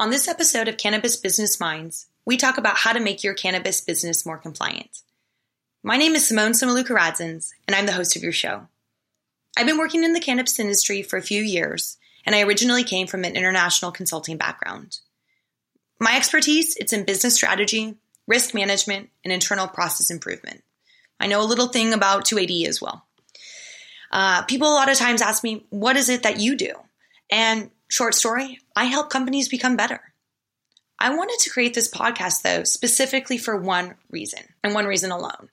On this episode of Cannabis Business Minds, we talk about how to make your cannabis business more compliant. My name is Simone Samaluka Radzins, and I'm the host of your show. I've been working in the cannabis industry for a few years, and I originally came from an international consulting background. My expertise it's in business strategy, risk management, and internal process improvement. I know a little thing about 280 as well. Uh, people a lot of times ask me, "What is it that you do?" And Short story I help companies become better. I wanted to create this podcast, though, specifically for one reason, and one reason alone.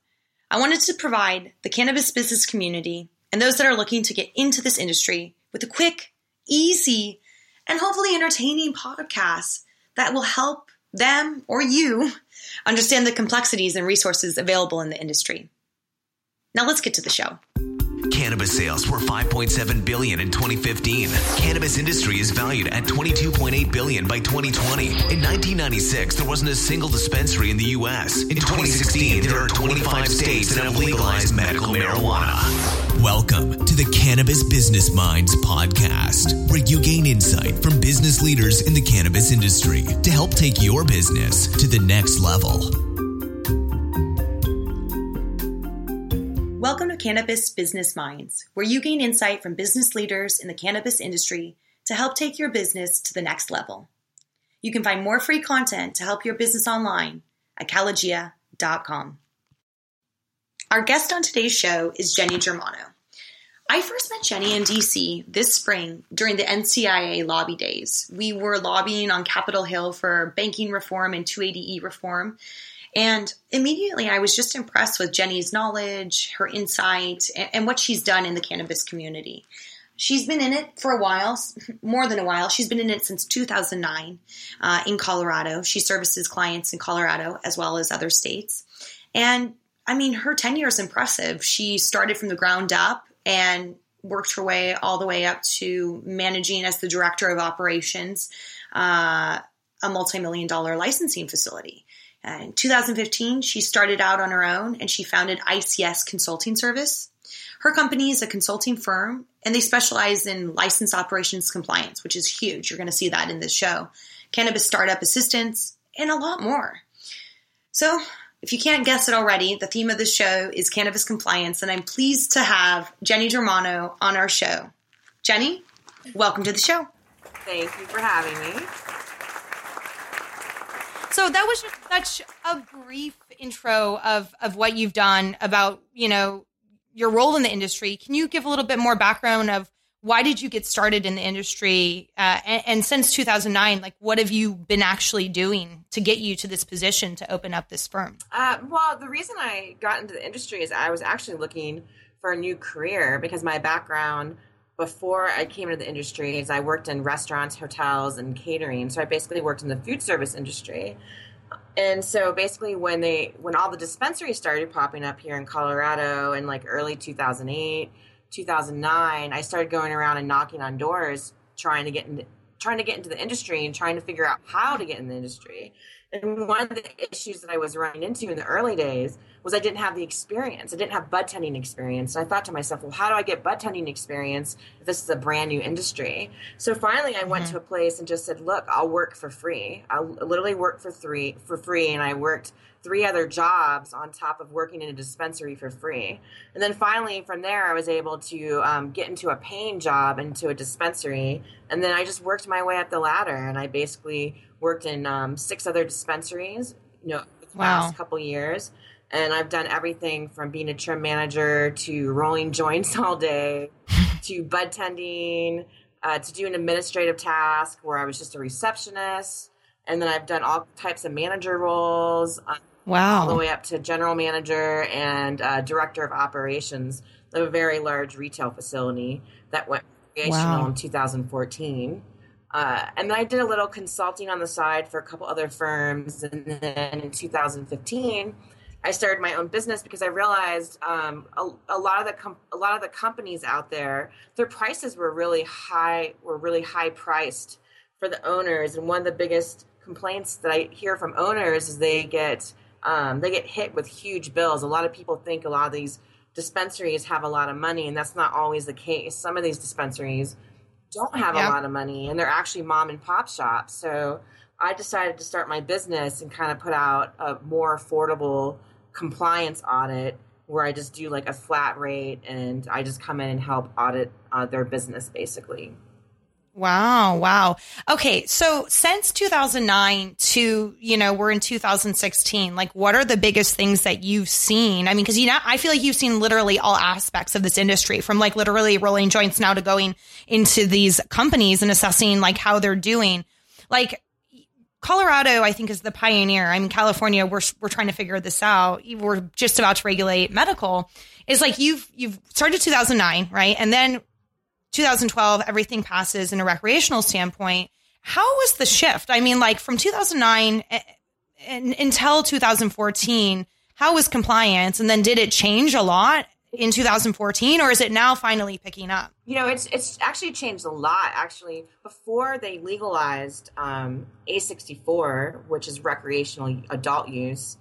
I wanted to provide the cannabis business community and those that are looking to get into this industry with a quick, easy, and hopefully entertaining podcast that will help them or you understand the complexities and resources available in the industry. Now let's get to the show. Cannabis sales were 5.7 billion in 2015. Cannabis industry is valued at 22.8 billion by 2020. In 1996, there wasn't a single dispensary in the U.S. In 2016, there are 25 states that have legalized medical marijuana. Welcome to the Cannabis Business Minds podcast, where you gain insight from business leaders in the cannabis industry to help take your business to the next level. Cannabis Business Minds, where you gain insight from business leaders in the cannabis industry to help take your business to the next level. You can find more free content to help your business online at calagia.com. Our guest on today's show is Jenny Germano. I first met Jenny in DC this spring during the NCIA lobby days. We were lobbying on Capitol Hill for banking reform and 280E reform, and immediately I was just impressed with Jenny's knowledge, her insight, and, and, what she's done in the cannabis community. She's been in it for a while, more than a while. She's been in it since 2009 uh, in Colorado. She services clients in Colorado as well as other states. And I mean, her tenure is impressive. She started from the ground up and worked her way all the way up to managing as the director of operations uh, a multi million dollar licensing facility. Uh, in 2015, she started out on her own and she founded ICS Consulting Service. Her company is a consulting firm and they specialize in license operations compliance, which is huge. You're going to see that in this show. Cannabis startup assistance and a lot more. So, if you can't guess it already, the theme of this show is cannabis compliance, and I'm pleased to have Jenny Germano on our show. Jenny, welcome to the show. Thank you for having me. So that was just such a brief intro of of what you've done about you know your role in the industry. Can you give a little bit more background of why did you get started in the industry uh, and, and, since 2009 like what have you been actually doing to get you to this position to open up this firm uh, well the reason i got into the industry is i was actually looking for a new career because my background before I came into the industry is I worked in restaurants, hotels, and catering. So I basically worked in the food service industry. And so basically when they when all the dispensaries started popping up here in Colorado in like early 2008, 2009, I started going around and knocking on doors trying to get into trying to get into the industry and trying to figure out how to get in the industry. And one of the issues that I was running into in the early days was I didn't have the experience. I didn't have bud tending experience. And I thought to myself, well, how do I get bud tending experience if this is a brand new industry? So finally I went mm-hmm. to a place and just said, look, I'll work for free. I'll literally work for three for free. And I worked three other jobs on top of working in a dispensary for free. And then finally, from there, I was able to um, get into a paying job into a dispensary. And then I just worked my way up the ladder. And I basically worked in um, six other dispensaries, you know, the wow. last couple years. And I've done everything from being a trim manager to rolling joints all day to bud tending uh, to do an administrative task where I was just a receptionist. And then I've done all types of manager roles. Wow. All the way up to general manager and uh, director of operations of a very large retail facility that went recreational wow. in 2014. Uh, and then I did a little consulting on the side for a couple other firms. And then in 2015, I started my own business because I realized um, a, a, lot of the com- a lot of the companies out there, their prices were really high, were really high priced for the owners. And one of the biggest complaints that I hear from owners is they get um, they get hit with huge bills. A lot of people think a lot of these dispensaries have a lot of money, and that's not always the case. Some of these dispensaries don't have Yeah. a lot of money and they're actually mom and pop shops. So I decided to start my business and kind of put out a more affordable compliance audit where I just do like a flat rate and I just come in and help audit uh, their business basically. Wow, wow. Okay, so since 2009 to, you know, we're in 2016, like what are the biggest things that you've seen? I mean, cuz you know, I feel like you've seen literally all aspects of this industry from like literally rolling joints now to going into these companies and assessing like how they're doing. Like Colorado, I think, is the pioneer. I mean, California, we're we're trying to figure this out. We're just about to regulate medical. Is like you've you've started 2009, right? And then 2012, everything passes in a recreational standpoint. How was the shift? I mean, like from 2009 and, until 2014, how was compliance? And then did it change a lot in 2014, or is it now finally picking up? You know, it's it's actually changed a lot. Actually, before they legalized um, A64, which is recreational adult use,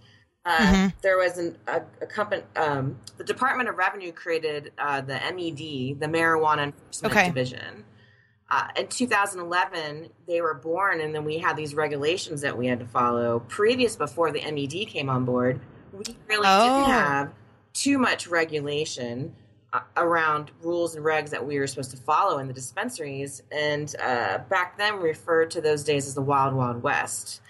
uh, Mhm. there was an, a, a company. Um, the Department of Revenue created uh, the MED, the Marijuana Enforcement Okay. Division. Uh, in 2011, they were born, and then we had these regulations that we had to follow. Previous, before the MED came on board, we really Oh. didn't have too much regulation uh, around rules and regs that we were supposed to follow in the dispensaries. And uh, back then, we referred to those days as the Wild Wild West.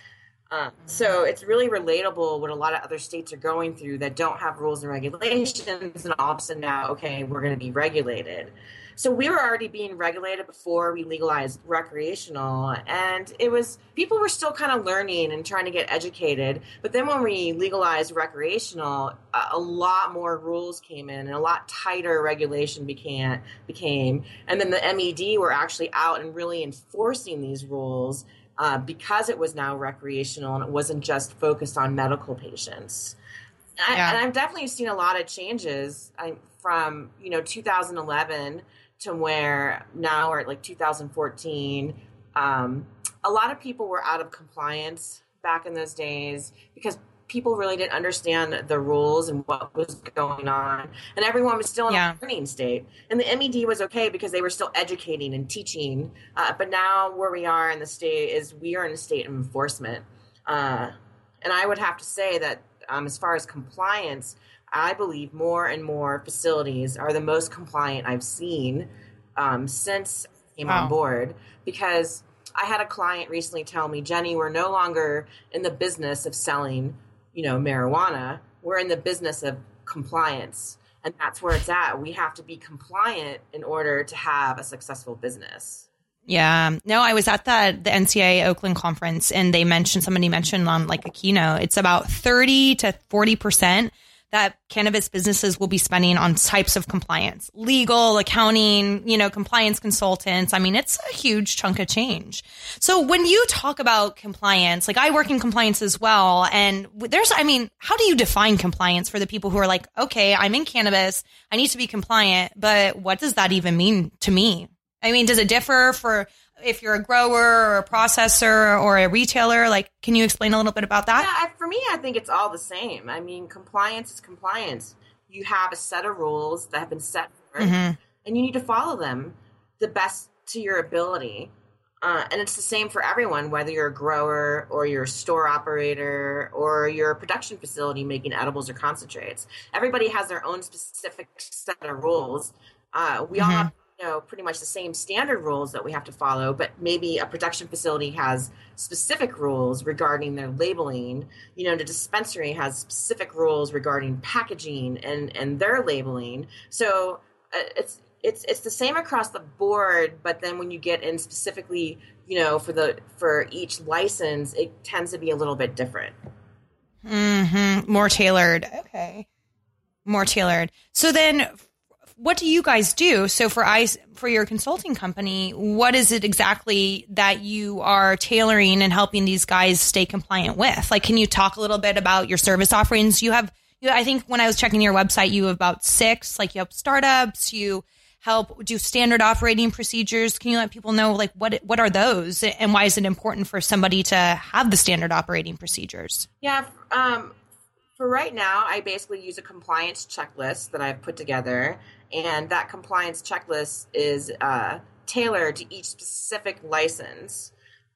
Uh, so it's really relatable what a lot of other states are going through that don't have rules and regulations, and all of a sudden now, okay, we're going to be regulated. So we were already being regulated before we legalized recreational, and it was people were still kind of learning and trying to get educated. But then when we legalized recreational, a, a lot more rules came in, and a lot tighter regulation became became. And then the MED were actually out and really enforcing these rules uh, because it was now recreational and it wasn't just focused on medical patients. And, I, Yeah. and I've definitely seen a lot of changes I, from you know 2011 to where now we're at like 2014. Um, a lot of people were out of compliance back in those days because people really didn't understand the rules and what was going on, and everyone was still in Yeah. a learning state. And the MED was okay because they were still educating and teaching. Uh, but now where we are in the state is we are in a state of enforcement. Uh, and I would have to say that um, as far as compliance, I believe more and more facilities are the most compliant I've seen um, since I came Wow. on board because I had a client recently tell me, Jenny, we're no longer in the business of selling, you know, marijuana. We're in the business of compliance. And that's where it's at. We have to be compliant in order to have a successful business. Yeah. No, I was at the the NCIA Oakland conference and they mentioned somebody mentioned on like a keynote, it's about 30 to 40% that cannabis businesses will be spending on types of compliance, legal, accounting, you know, compliance consultants. I mean, it's a huge chunk of change. So when you talk about compliance, like I work in compliance as well, and there's, I mean, how do you define compliance for the people who are like, okay, I'm in cannabis, I need to be compliant, but what does that even mean to me? I mean, does it differ for if you're a grower or a processor or a retailer? Like, can you explain a little bit about that? Yeah, for me, I think it's all the same. I mean, compliance is compliance. You have a set of rules that have been set forth, Mhm. and you need to follow them the best to your ability. Uh, and it's the same for everyone, whether you're a grower or you're a store operator or you're a production facility making edibles or concentrates. Everybody has their own specific set of rules. Uh, we all Mhm. have you know pretty much the same standard rules that we have to follow but maybe a production facility has specific rules regarding their labeling you know the dispensary has specific rules regarding packaging and and their labeling so uh, it's it's it's the same across the board but then when you get in specifically you know for the for each license it tends to be a little bit different hmm More tailored. Okay. More tailored. So then what do you guys do? So for I for your consulting company, what is it exactly that you are tailoring and helping these guys stay compliant with? Like can you talk a little bit about your service offerings? You have you I think when I was checking your website you have about 6, like you help startups, you help do standard operating procedures. Can you let people know like what what are those and why is it important for somebody to have the standard operating procedures? Yeah, um, for right now, I basically use a compliance checklist that I've put together, and that compliance checklist is uh, tailored to each specific license.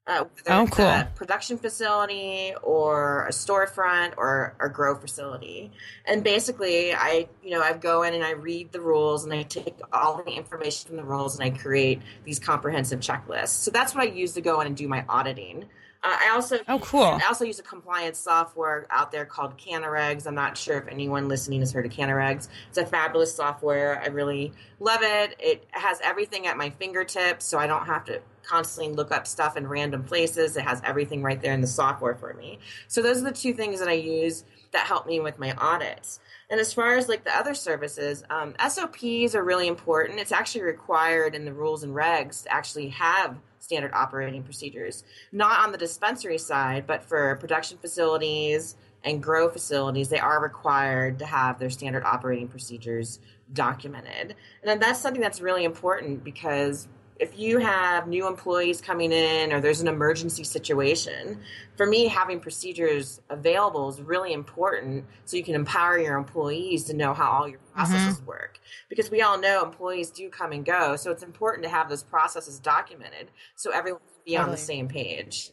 Uh, oh, cool. a production facility or a storefront or a grow facility. And basically, I, you know, I go in and I read the rules and I take all the information from the rules and I create these comprehensive checklists. So that's what I use to go in and do my auditing. Uh, I also oh cool. I also use a compliance software out there called CannaRegs. I'm not sure if anyone listening has heard of CannaRegs. It's a fabulous software. I really love it. It has everything at my fingertips, so I don't have to constantly look up stuff in random places. It has everything right there in the software for me. So those are the two things that I use that help me with my audits. And as far as like the other services, um, SOPs are really important. It's actually required in the rules and regs to actually have standard operating procedures, not on the dispensary side, but for production facilities and grow facilities, they are required to have their standard operating procedures documented. And that's something that's really important because if you have new employees coming in or there's an emergency situation, for me, having procedures available is really important so you can empower your employees to know how all your processes mm-hmm. work. Because we all know employees do come and go. So it's important to have those processes documented so everyone can be totally. on the same page.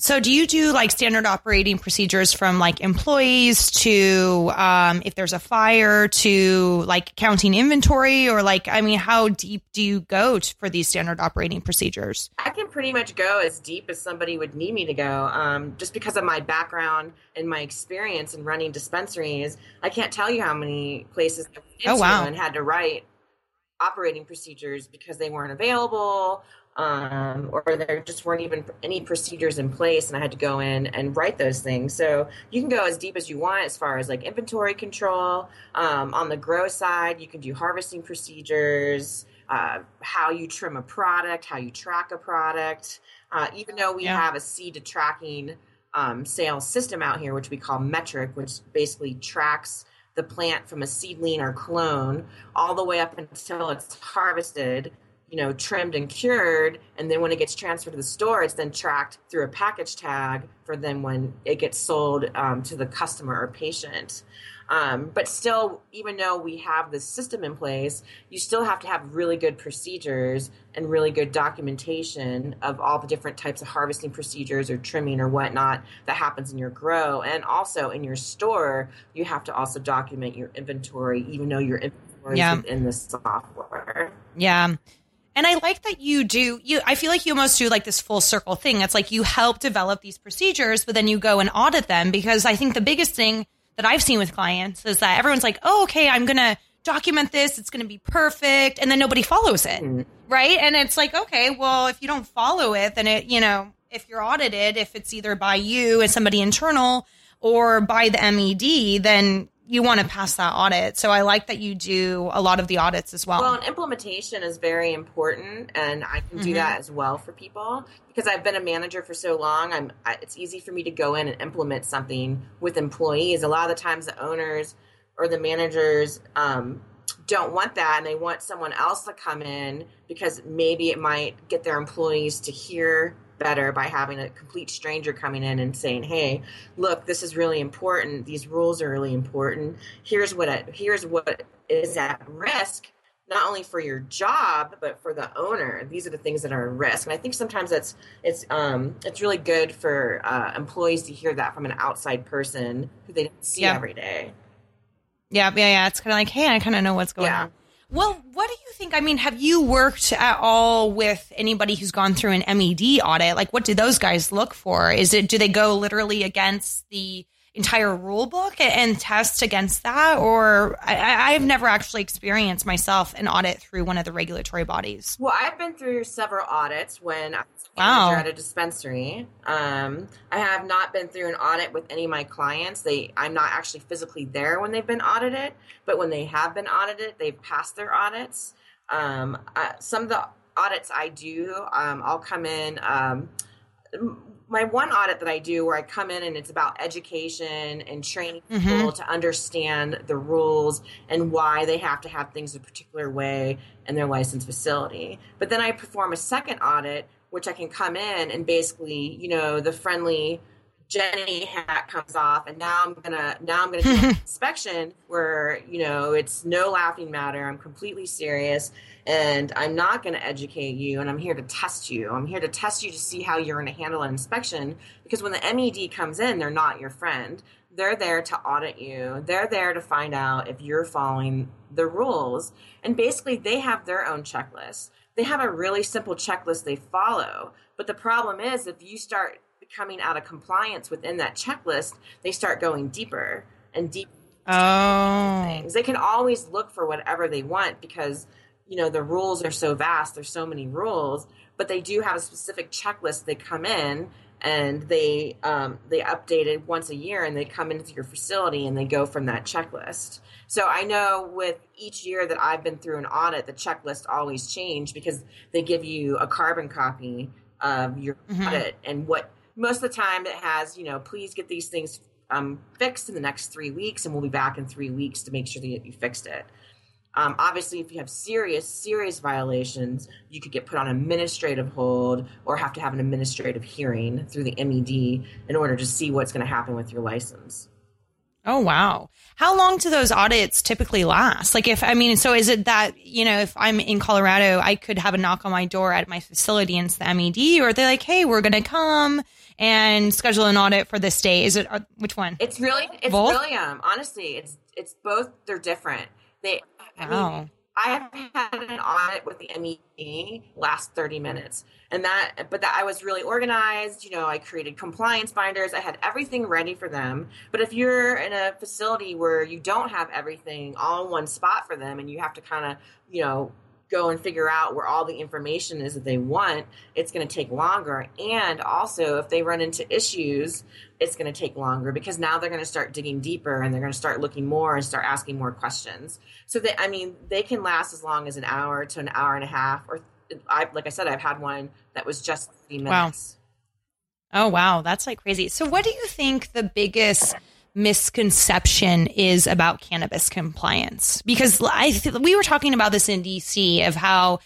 So, do you do like standard operating procedures from like employees to um, if there's a fire to like counting inventory, or like, I mean, how deep do you go to, for these standard operating procedures? I can pretty much go as deep as somebody would need me to go. Um, just because of my background and my experience in running dispensaries, I can't tell you how many places I've been oh, wow. and had to write operating procedures because they weren't available um, or there just weren't even any procedures in place, and I had to go in and write those things. So you can go as deep as you want as far as like inventory control. Um, on the grow side, you can do harvesting procedures, uh, how you trim a product, how you track a product. Uh, even though we yeah. have a seed to tracking um, sales system out here, which we call Metrc which basically tracks the plant from a seedling or clone all the way up until it's harvested you know, trimmed and cured, and then when it gets transferred to the store, it's then tracked through a package tag for then when it gets sold um, to the customer or patient. Um, but still, even though we have this system in place, you still have to have really good procedures and really good documentation of all the different types of harvesting procedures or trimming or whatnot that happens in your grow. And also in your store, you have to also document your inventory, even though your inventory yeah. is in the software. Yeah. And I like that you do you I feel like you almost do like this full circle thing. It's like you help develop these procedures, but then you go and audit them because I think the biggest thing that I've seen with clients is that everyone's like, "Oh, okay, I'm going to document this. It's going to be perfect." And then nobody follows it. Mm-hmm. Right? And it's like, "Okay, well, if you don't follow it, then it, you know, if you're audited, if it's either by you and somebody internal or by the MED, then you want to pass that audit. So I like that you do a lot of the audits as well. Well, and implementation is very important, and I can do mm-hmm. that as well for people because I've been a manager for so long. I'm it's easy for me to go in and implement something with employees. A lot of the times, the owners or the managers um, don't want that, and they want someone else to come in because maybe it might get their employees to hear better by having a complete stranger coming in and saying, "Hey, look, this is really important. These rules are really important. Here's what I, here's what is at risk." Not only for your job, but for the owner. These are the things that are at risk, and I think sometimes that's it's um, it's really good for uh, employees to hear that from an outside person who they don't see yeah. every day. Yeah, yeah, yeah. It's kind of like, hey, I kind of know what's going yeah. on. Well, what do you think? I mean, have you worked at all with anybody who's gone through an MED audit? Like, what do those guys look for? Is it do they go literally against the entire rule book and test against that? Or I, I've never actually experienced myself an audit through one of the regulatory bodies. Well, I've been through several audits when I was wow. at a dispensary. Um, I have not been through an audit with any of my clients. They, I'm not actually physically there when they've been audited, but when they have been audited, they've passed their audits. Um, uh, some of the audits I do, um, I'll come in. My one audit that I do where I come in and it's about education and training mm-hmm. people to understand the rules and why they have to have things a particular way in their licensed facility. But then I perform a second audit, which I can come in and basically, you know, the friendly Jenny hat comes off, and now I'm gonna now I'm gonna do an inspection where you know it's no laughing matter. I'm completely serious, and I'm not gonna educate you, and I'm here to test you. I'm here to test you to see how you're gonna handle an inspection. Because when the MED comes in, they're not your friend. They're there to audit you. They're there to find out if you're following the rules, and basically they have their own checklist. They have a really simple checklist they follow. But the problem is, if you start coming out of compliance within that checklist, they start going deeper and deeper. Oh. Things. They can always look for whatever they want because, you know, the rules are so vast. There's so many rules, but they do have a specific checklist. They come in and they um, they update it once a year and they come into your facility and they go from that checklist. So I know with each year that I've been through an audit, the checklist always change because they give you a carbon copy of your mm-hmm. audit and what most of the time it has, you know, please get these things um, fixed in the next three weeks, and we'll be back in three weeks to make sure that you fixed it. Um, obviously, if you have serious, serious violations, you could get put on administrative hold or have to have an administrative hearing through the MED in order to see what's going to happen with your license. Oh, wow. How long do those audits typically last? Like, if I mean, so is it that, you know, if I'm in Colorado, I could have a knock on my door at my facility and it's the MED, or they're like, hey, we're going to come and schedule an audit for this day? Is it uh, which one? It's really it's both? um honestly it's it's both they're different. They I wow. mean I have had an audit with the MED last 30 minutes. And that, but that I was really organized. You know, I created compliance binders. I had everything ready for them. But if you're in a facility where you don't have everything all in one spot for them and you have to kind of, you know, go and figure out where all the information is that they want, it's going to take longer. And also, if they run into issues, it's going to take longer because now they're going to start digging deeper and they're going to start looking more and start asking more questions. So that I mean, they can last as long as an hour to an hour and a half. Or I, like I said, I've had one that was just three minutes. Wow. Oh wow, that's like crazy. So, what do you think the biggest misconception is about cannabis compliance because I th- we were talking about this in DC of how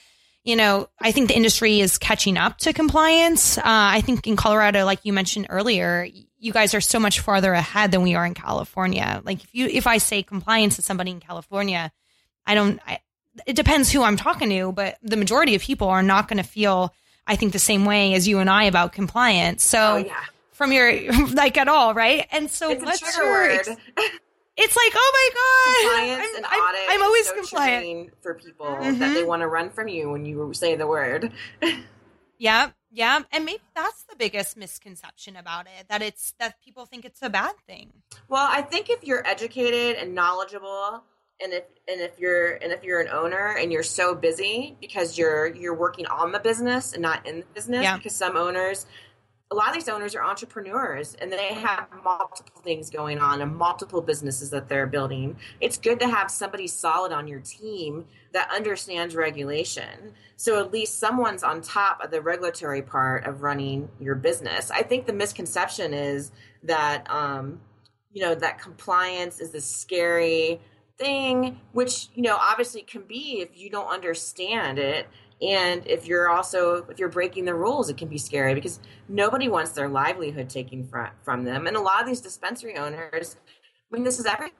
you know I think the industry is catching up to compliance. Uh, I think in Colorado, like you mentioned earlier, you guys are so much farther ahead than we are in California. Like if you if I say compliance to somebody in California, I don't. I, it depends who I'm talking to, but the majority of people are not going to feel I think the same way as you and I about compliance. So. Oh, yeah from your like at all, right? And so it's what's your word. it's like, oh my god, compliance I'm, and I'm, audit. I'm, always so compliant for people mm-hmm. that they want to run from you when you say the word. yeah, yeah, and maybe that's the biggest misconception about it that it's that people think it's a bad thing. Well, I think if you're educated and knowledgeable and if and if you're and if you're an owner and you're so busy because you're you're working on the business and not in the business yeah. because some owners a lot of these owners are entrepreneurs and they have multiple things going on and multiple businesses that they're building. It's good to have somebody solid on your team that understands regulation. So at least someone's on top of the regulatory part of running your business. I think the misconception is that, um, you know, that compliance is this scary thing, which, you know, obviously can be if you don't understand it and if you're also if you're breaking the rules it can be scary because nobody wants their livelihood taken from, from them. And a lot of these dispensary owners i mean this is everything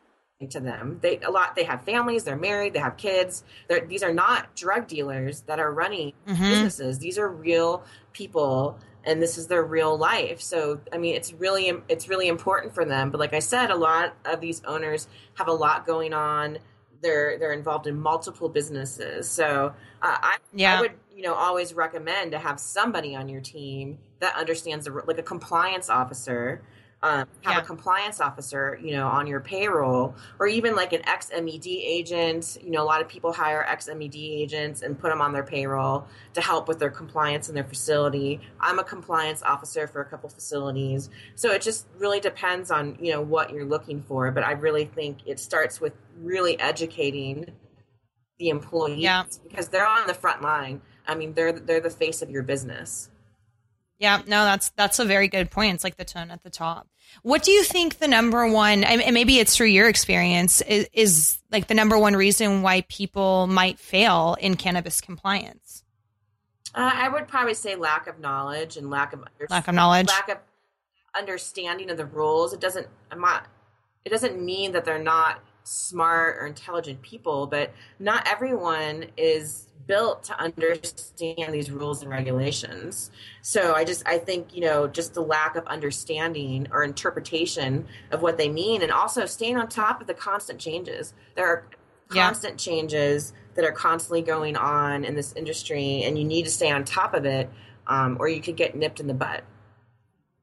to them they a lot they have families they're married they have kids. They're, these are not drug dealers that are running mm-hmm. businesses. These are real people and this is their real life. So i mean it's really it's really important for them. But like i said a lot of these owners have a lot going on they're they're involved in multiple businesses. So uh, I yeah. I would you know always recommend to have somebody on your team that understands the like a compliance officer um, have yeah. a compliance officer, you know, on your payroll, or even like an ex MED agent. You know, a lot of people hire ex MED agents and put them on their payroll to help with their compliance in their facility. I'm a compliance officer for a couple facilities, so it just really depends on you know what you're looking for. But I really think it starts with really educating the employees yeah. because they're on the front line. I mean, they're they're the face of your business. Yeah, no, that's that's a very good point. It's like the tone at the top. What do you think the number one, and maybe it's through your experience, is, is like the number one reason why people might fail in cannabis compliance? Uh, I would probably say lack of knowledge and lack of lack of knowledge, lack of understanding of the rules. It doesn't. I'm not. It doesn't mean that they're not smart or intelligent people, but not everyone is built to understand these rules and regulations. So I just I think, you know, just the lack of understanding or interpretation of what they mean and also staying on top of the constant changes. There are constant yeah. changes that are constantly going on in this industry and you need to stay on top of it um, or you could get nipped in the butt.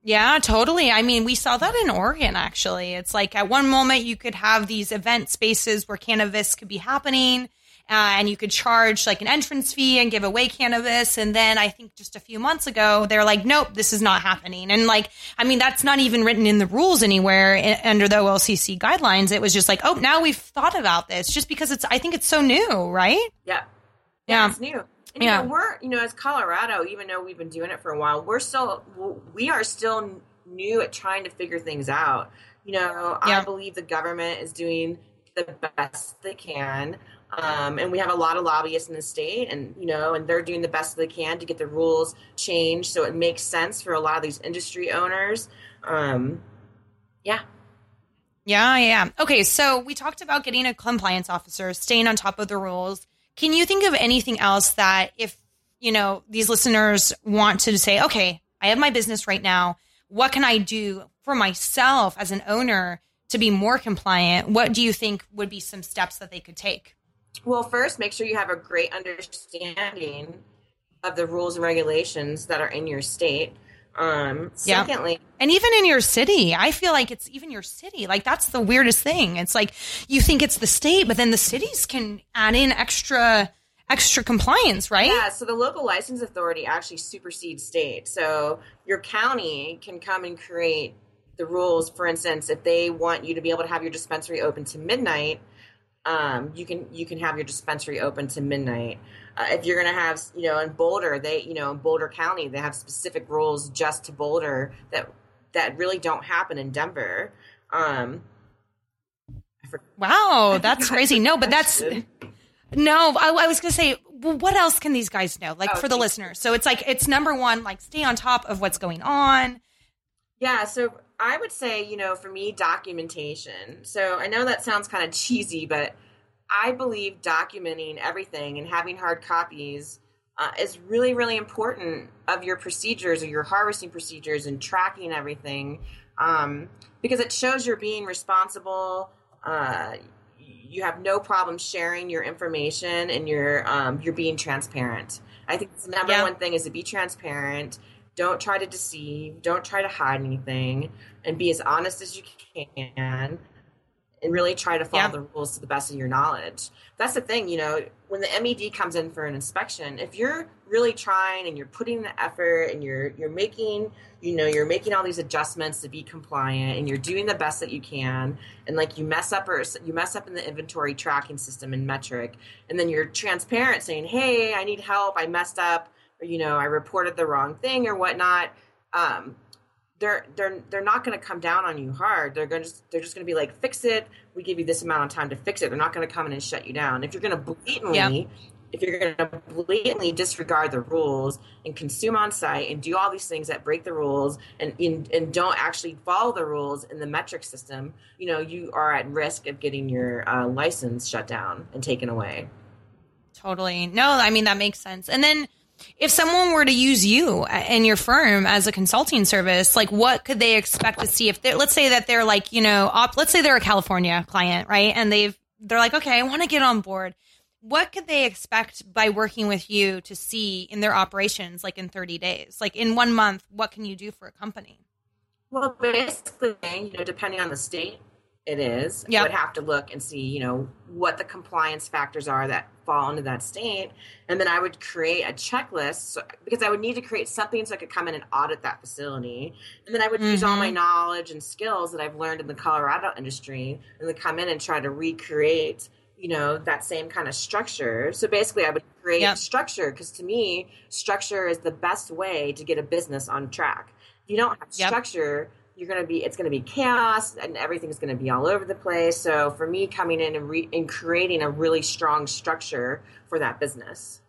Yeah, totally. I mean, we saw that in Oregon actually. It's like at one moment you could have these event spaces where cannabis could be happening uh, and you could charge like an entrance fee and give away cannabis. And then I think just a few months ago, they're like, nope, this is not happening. And like, I mean, that's not even written in the rules anywhere in, under the OLCC guidelines. It was just like, oh, now we've thought about this just because it's, I think it's so new, right? Yeah. Yeah. yeah. It's new. And, yeah. You know, we're, you know, as Colorado, even though we've been doing it for a while, we're still, we are still new at trying to figure things out. You know, yeah. I believe the government is doing the best they can. Um, and we have a lot of lobbyists in the state, and you know, and they're doing the best they can to get the rules changed so it makes sense for a lot of these industry owners. Um, yeah. Yeah, yeah. Okay, so we talked about getting a compliance officer, staying on top of the rules. Can you think of anything else that if, you know, these listeners want to say, okay, I have my business right now. What can I do for myself as an owner to be more compliant? What do you think would be some steps that they could take? Well, first, make sure you have a great understanding of the rules and regulations that are in your state. Um, yeah. secondly, and even in your city, I feel like it's even your city. Like that's the weirdest thing. It's like you think it's the state, but then the cities can add in extra extra compliance, right? Yeah, so the local license authority actually supersedes state. So your county can come and create the rules. For instance, if they want you to be able to have your dispensary open to midnight, um, you can you can have your dispensary open to midnight. Uh, if you're going to have, you know, in Boulder, they, you know, in Boulder County, they have specific rules just to Boulder that that really don't happen in Denver. Um, wow, that's crazy. No, but that's no. I, I was going to say, well, what else can these guys know? Like oh, for the listeners, so it's like it's number one, like stay on top of what's going on. Yeah, so I would say, you know, for me, documentation. So I know that sounds kind of cheesy, but I believe documenting everything and having hard copies uh, is really, really important of your procedures or your harvesting procedures and tracking everything um, because it shows you're being responsible. Uh, you have no problem sharing your information and you're um, you're being transparent. I think the number yeah. one thing is to be transparent don't try to deceive. Don't try to hide anything. And be as honest as you can. And really try to follow yeah. the rules to the best of your knowledge. That's the thing, you know, when the MED comes in for an inspection, if you're really trying and you're putting the effort and you're you're making, you know, you're making all these adjustments to be compliant and you're doing the best that you can, and like you mess up or you mess up in the inventory tracking system and Metrc, and then you're transparent saying, Hey, I need help, I messed up you know, I reported the wrong thing or whatnot, um, they're they're they're not going to come down on you hard. They're going to they're just going to be like, fix it. We give you this amount of time to fix it. They're not going to come in and shut you down. If you're going to blatantly, if you're going to blatantly disregard the rules and consume on site and do all these things that break the rules and in, and don't actually follow the rules in the Metrc system, you know, you are at risk of getting your uh, license shut down and taken away. Totally. No, I mean that makes sense. And then if someone were to use you uh, and your firm as a consulting service, like what could they expect to see if they let's say that they're like, you know, op, let's say they're a California client, right? And they've they're like, okay, I want to get on board. What could they expect by working with you to see in their operations like in 30 days? Like in 1 month, what can you do for a company? Well, basically, you know, depending on the state, it is. Yep. I would have to look and see, you know, what the compliance factors are that fall into that state. And then I would create a checklist so, because I would need to create something so I could come in and audit that facility. And then I would mm-hmm. use all my mm-hmm. knowledge and skills that I've learned in the Colorado industry and then come in and try to recreate, you know, that same kind of structure. So basically, I would create yep. structure because to me, structure is the best way to get a business on track. If you don't have yep. structure, you're going to be it's going to be chaos and everything's going to be all over the place so for me coming in and, re, and creating a really strong structure for that business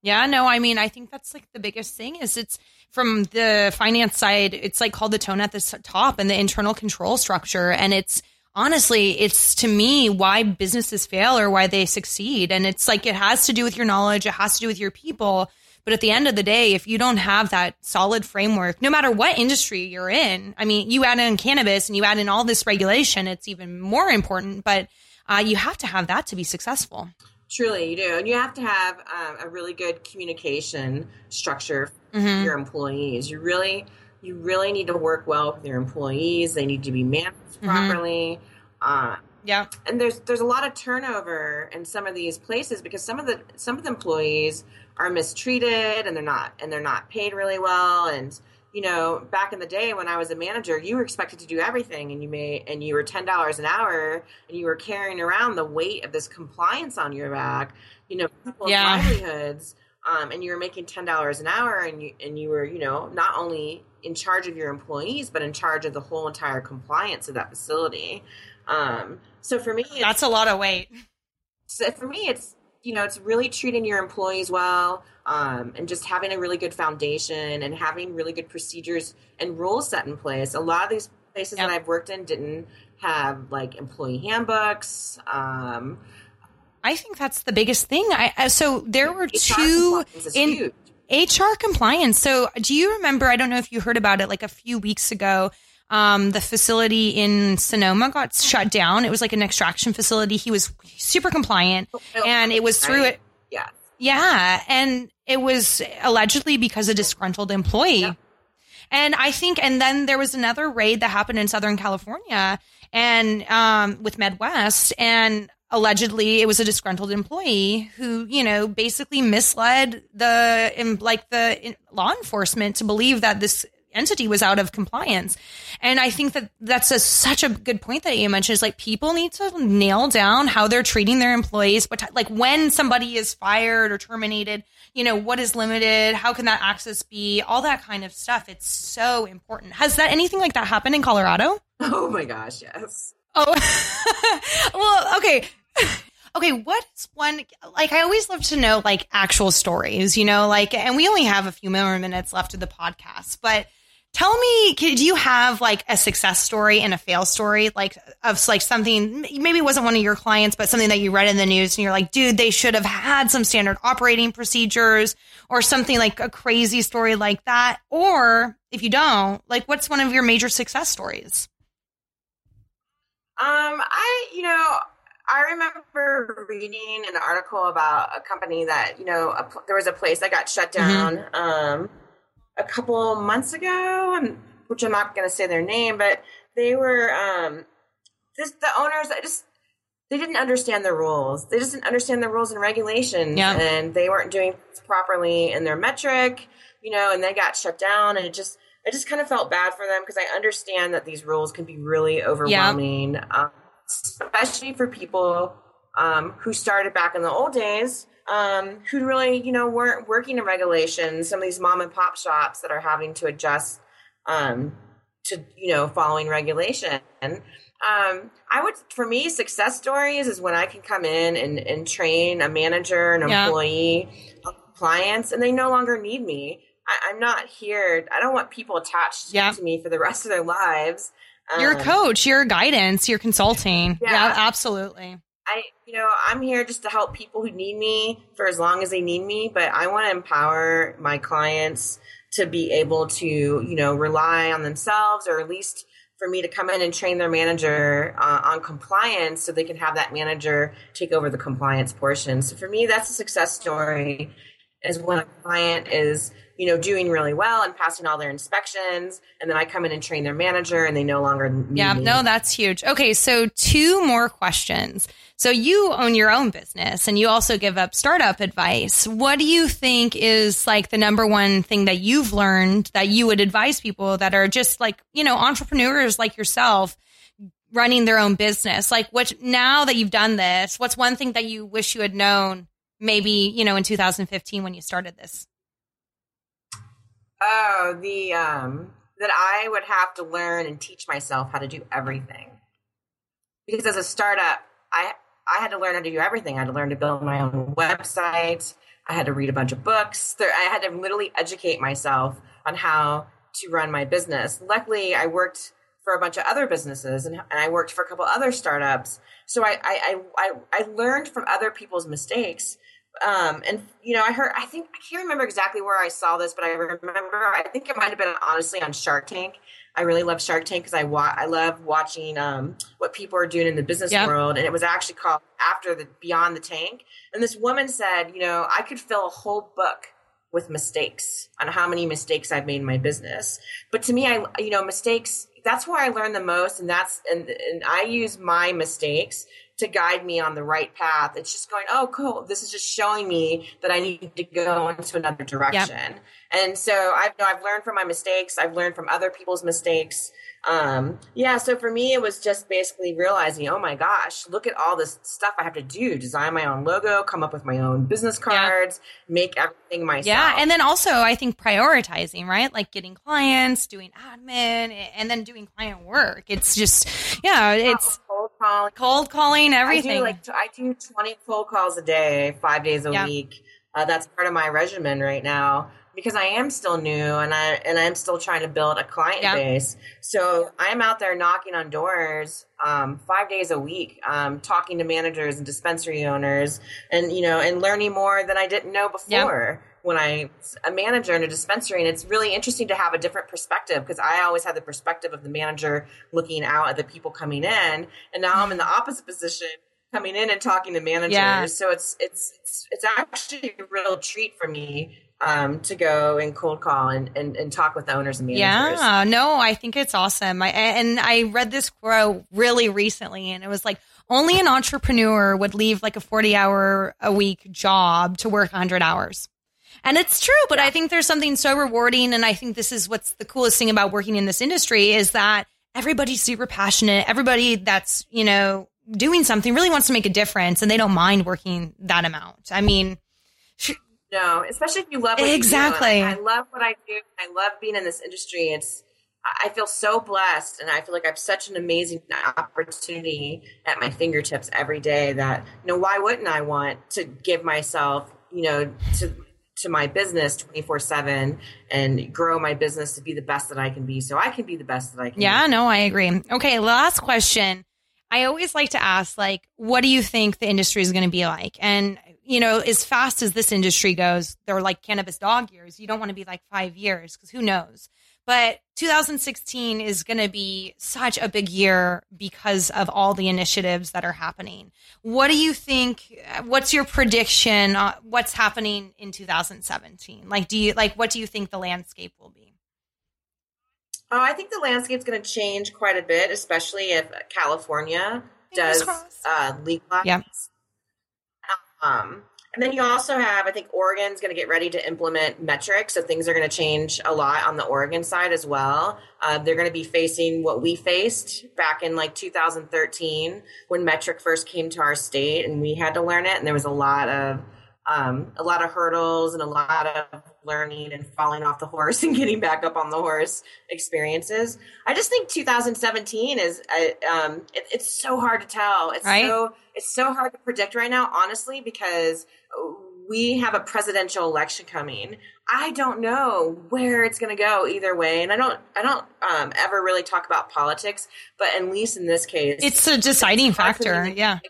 Yeah, no, I mean, I think that's like the biggest thing is it's from the finance side, it's like called the tone at the top and the internal control structure. And it's honestly, it's to me why businesses fail or why they succeed. And it's like it has to do with your knowledge, it has to do with your people. But at the end of the day, if you don't have that solid framework, no matter what industry you're in, I mean, you add in cannabis and you add in all this regulation, it's even more important. But uh, you have to have that to be successful. Truly, you do, and you have to have um, a really good communication structure for mm-hmm. your employees. You really, you really need to work well with your employees. They need to be managed mm-hmm. properly. Uh, yeah, and there's there's a lot of turnover in some of these places because some of the some of the employees are mistreated and they're not and they're not paid really well and you know, back in the day when I was a manager, you were expected to do everything and you may and you were ten dollars an hour and you were carrying around the weight of this compliance on your back, you know, people's yeah. livelihoods. Um, and you were making ten dollars an hour and you and you were, you know, not only in charge of your employees, but in charge of the whole entire compliance of that facility. Um, so for me That's a lot of weight. So for me it's you know, it's really treating your employees well um, and just having a really good foundation and having really good procedures and rules set in place. A lot of these places yep. that I've worked in didn't have like employee handbooks. Um, I think that's the biggest thing. I so there were HR two in huge. HR compliance. So do you remember? I don't know if you heard about it like a few weeks ago. Um, the facility in Sonoma got shut down. It was like an extraction facility. He was super compliant, oh, and it was through it. Yeah, yeah, and it was allegedly because a disgruntled employee. Yeah. And I think, and then there was another raid that happened in Southern California, and um, with Medwest, and allegedly it was a disgruntled employee who you know basically misled the like the law enforcement to believe that this entity was out of compliance. And I think that that's a, such a good point that you mentioned is like people need to nail down how they're treating their employees, but like when somebody is fired or terminated, you know, what is limited? How can that access be? All that kind of stuff. It's so important. Has that anything like that happened in Colorado? Oh my gosh, yes. Oh, well, okay. Okay, what is one like I always love to know like actual stories, you know, like and we only have a few more minutes left of the podcast, but Tell me, do you have like a success story and a fail story, like of like something maybe it wasn't one of your clients, but something that you read in the news and you're like, dude, they should have had some standard operating procedures or something like a crazy story like that. Or if you don't, like, what's one of your major success stories? Um, I, you know, I remember reading an article about a company that, you know, a, there was a place that got shut mm-hmm. down. Mm-hmm. Um, a couple months ago, which I'm not going to say their name, but they were um, just the owners. I just they didn't understand the rules. They just didn't understand the rules and regulations, yeah. and they weren't doing properly in their Metrc, you know. And they got shut down, and it just I just kind of felt bad for them because I understand that these rules can be really overwhelming, yeah. um, especially for people um, who started back in the old days um, who really, you know, weren't working in regulation. Some of these mom and pop shops that are having to adjust um, to, you know, following regulation. Um, I would, for me, success stories is when I can come in and, and train a manager, an yeah. employee, clients, and they no longer need me. I, am not here. I don't want people attached yeah. to me for the rest of their lives. Um, you're a coach, you're guidance, you're consulting. Yeah, yeah absolutely. I, you know, I'm here just to help people who need me for as long as they need me, but I want to empower my clients to be able to, you know, rely on themselves or at least for me to come in and train their manager uh, on compliance so they can have that manager take over the compliance portion. So for me, that's a success story is when a client is you know, doing really well and passing all their inspections. And then I come in and train their manager and they no longer Yeah, me. no, that's huge. Okay, so two more questions. So you own your own business and you also give up startup advice. What do you think is like the number one thing that you've learned that you would advise people that are just like, you know, entrepreneurs like yourself running their own business? Like what now that you've done this, what's one thing that you wish you had known maybe, you know, in 2015 when you started this? Oh, the um that I would have to learn and teach myself how to do everything. Because as a startup, I I had to learn how to do everything. I had to learn to build my own website. I had to read a bunch of books. I had to literally educate myself on how to run my business. Luckily, I worked for a bunch of other businesses and, and I worked for a couple other startups. So I, I, I, I learned from other people's mistakes. Um, and you know, I heard, I think, I can't remember exactly where I saw this, but I remember, I think it might have been honestly on Shark Tank. I really love Shark Tank because I wa- I love watching um, what people are doing in the business yep. world, and it was actually called After the Beyond the Tank. And this woman said, you know, I could fill a whole book with mistakes on how many mistakes I've made in my business. But to me, I you know mistakes. That's where I learn the most, and that's and and I use my mistakes to guide me on the right path. It's just going, oh, cool. This is just showing me that I need to go into another direction. Yep. And so I've, you know, I've learned from my mistakes. I've learned from other people's mistakes. Um, yeah. So for me, it was just basically realizing, oh my gosh, look at all this stuff I have to do: design my own logo, come up with my own business cards, yeah. make everything myself. Yeah, and then also I think prioritizing, right? Like getting clients, doing admin, and then doing client work. It's just, yeah, it's cold calling, cold calling, everything. I do like I do twenty cold calls a day, five days a yeah. week. Uh, that's part of my regimen right now because I am still new and I and I'm still trying to build a client yeah. base. So I'm out there knocking on doors um, five days a week, um, talking to managers and dispensary owners, and you know, and learning more than I didn't know before. Yeah. When I a manager in a dispensary, and it's really interesting to have a different perspective because I always had the perspective of the manager looking out at the people coming in, and now I'm in the opposite position coming in and talking to managers. Yeah. So it's it's it's, it's actually a real treat for me um, to go and cold call and, and, and talk with the owners and managers. Yeah, no, I think it's awesome. I, and I read this quote really recently, and it was like, only an entrepreneur would leave like a 40 hour a week job to work 100 hours. And it's true, but yeah. I think there's something so rewarding. And I think this is what's the coolest thing about working in this industry is that everybody's super passionate. Everybody that's, you know, doing something really wants to make a difference and they don't mind working that amount. I mean, no, especially if you love exactly. I, I love what I do. I love being in this industry. It's I feel so blessed, and I feel like I have such an amazing opportunity at my fingertips every day. That you know, why wouldn't I want to give myself, you know, to to my business 24 7 and grow my business to be the best that I can be so I can be the best that I can yeah, be. no, I agree. Okay, last question. I always like to ask, like, what do you think the industry is going to be like? And you know, as fast as this industry goes, they're like cannabis dog years. You don't want to be like five years because who knows? But 2016 is going to be such a big year because of all the initiatives that are happening. What do you think? What's your prediction? On what's happening in 2017? Like, do you like what do you think the landscape will be? Oh, I think the landscape's going to change quite a bit, especially if California does uh, legalize yep. Um, and then you also have, I think Oregon's going to get ready to implement Metrc, so things are going to change a lot on the Oregon side as well. Uh, they're going to be facing what we faced back in like 2013 when Metrc first came to our state, and we had to learn it, and there was a lot of um, a lot of hurdles and a lot of learning and falling off the horse and getting back up on the horse experiences. I just think 2017 is uh, um, it, it's so hard to tell. It's right? so it's so hard to predict right now, honestly, because we have a presidential election coming. I don't know where it's going to go either way, and I don't I don't um, ever really talk about politics, but at least in this case, it's a deciding factor. Yeah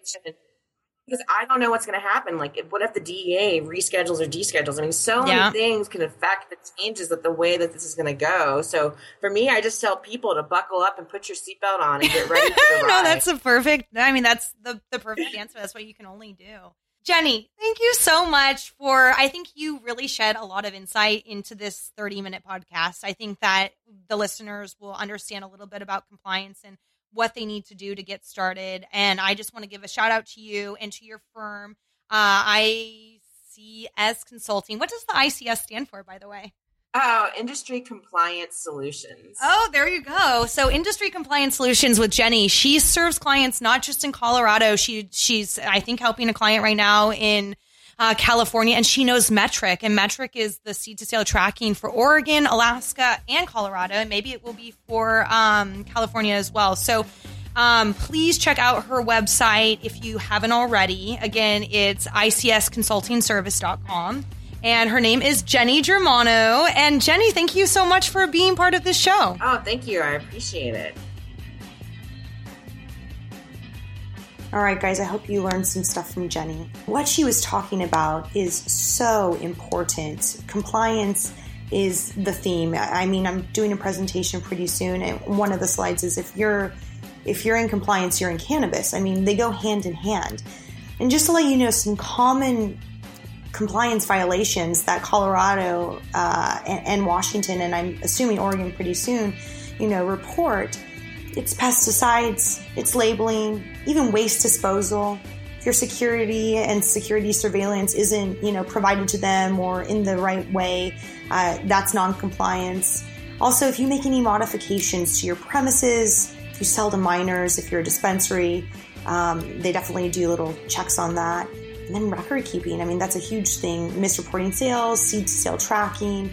because I don't know what's going to happen. Like, what if the DEA reschedules or deschedules? I mean, so many things can affect the changes of the way that this is going to go. So for me, I just tell people to buckle up and put your seatbelt on and get ready for the ride. no, that's a perfect. I mean, that's the the perfect answer. That's what you can only do. Jenny, thank you so much for. I think you really shed a lot of insight into this 30 minute podcast. I think that the listeners will understand a little bit about compliance and what they need to do to get started. And I just want to give a shout out to you and to your firm, uh, ICS Consulting. What does the ICS stand for, by the way? Oh, Industry Compliance Solutions. Oh, there you go. So, Industry Compliance Solutions with Jenny. She serves clients not just in Colorado. She she's I think helping a client right now in uh, California, and she knows Metrc. And Metrc is the seed to sale tracking for Oregon, Alaska, and Colorado. And maybe it will be for um, California as well. So Um, please check out her website if you haven't already. Again, it's icsconsultingservice.com. And her name is Jenny Germano. And Jenny, thank you so much for being part of this show. Oh, thank you. I appreciate it. All right, guys, I hope you learned some stuff from Jenny. What she was talking about is so important. Compliance is the theme. I mean, I'm doing a presentation pretty soon, and one of the slides is if you're if you're in compliance, you're in cannabis. I mean, they go hand in hand. And just to let you know, some common compliance violations that Colorado uh, and, and Washington, and I'm assuming Oregon pretty soon, you know, report it's pesticides, it's labeling, even waste disposal. If your security and security surveillance isn't, you know, provided to them or in the right way, uh, that's non-compliance. Also, if you make any modifications to your premises, if you sell to minors, if you're a dispensary, um, they definitely do little checks on that. And then record keeping, I mean, that's a huge thing. Misreporting sales, seed to sale tracking.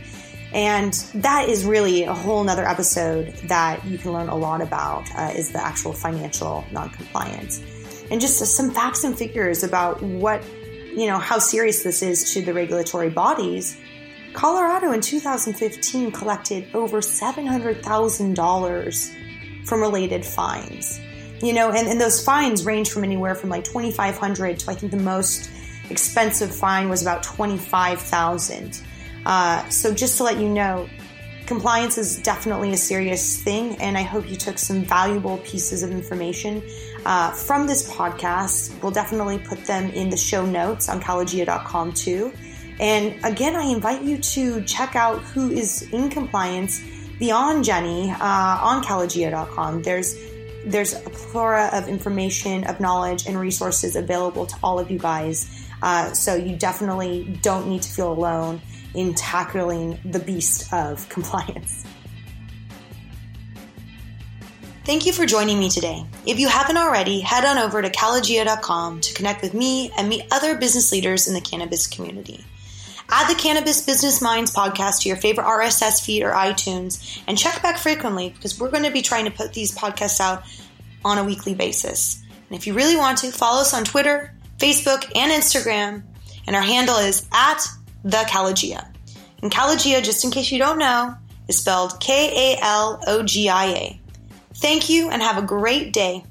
And that is really a whole nother episode that you can learn a lot about uh, is the actual financial non-compliance. And just some facts and figures about what, you know, how serious this is to the regulatory bodies. Colorado in 2015 collected over $700,000 from related fines. You know, and, and those fines range from anywhere from like 2,500 to I think the most expensive fine was about 25,000. Uh, so just to let you know, compliance is definitely a serious thing, and I hope you took some valuable pieces of information uh, from this podcast. We'll definitely put them in the show notes on kalogia.com too. And again, I invite you to check out who is in compliance beyond Jenny uh, on kalogia.com. There's there's a plethora of information, of knowledge, and resources available to all of you guys. Uh, so you definitely don't need to feel alone in tackling the beast of compliance. Thank you for joining me today. If you haven't already, head on over to kalogia.com to connect with me and meet other business leaders in the cannabis community. Add the Cannabis Business Minds podcast to your favorite RSS feed or iTunes and check back frequently because we're going to be trying to put these podcasts out on a weekly basis. And if you really want to, follow us on Twitter, Facebook, and Instagram. And our handle is at the Kalogia. And Kalogia, just in case you don't know, is spelled K A L O G I A. Thank you and have a great day.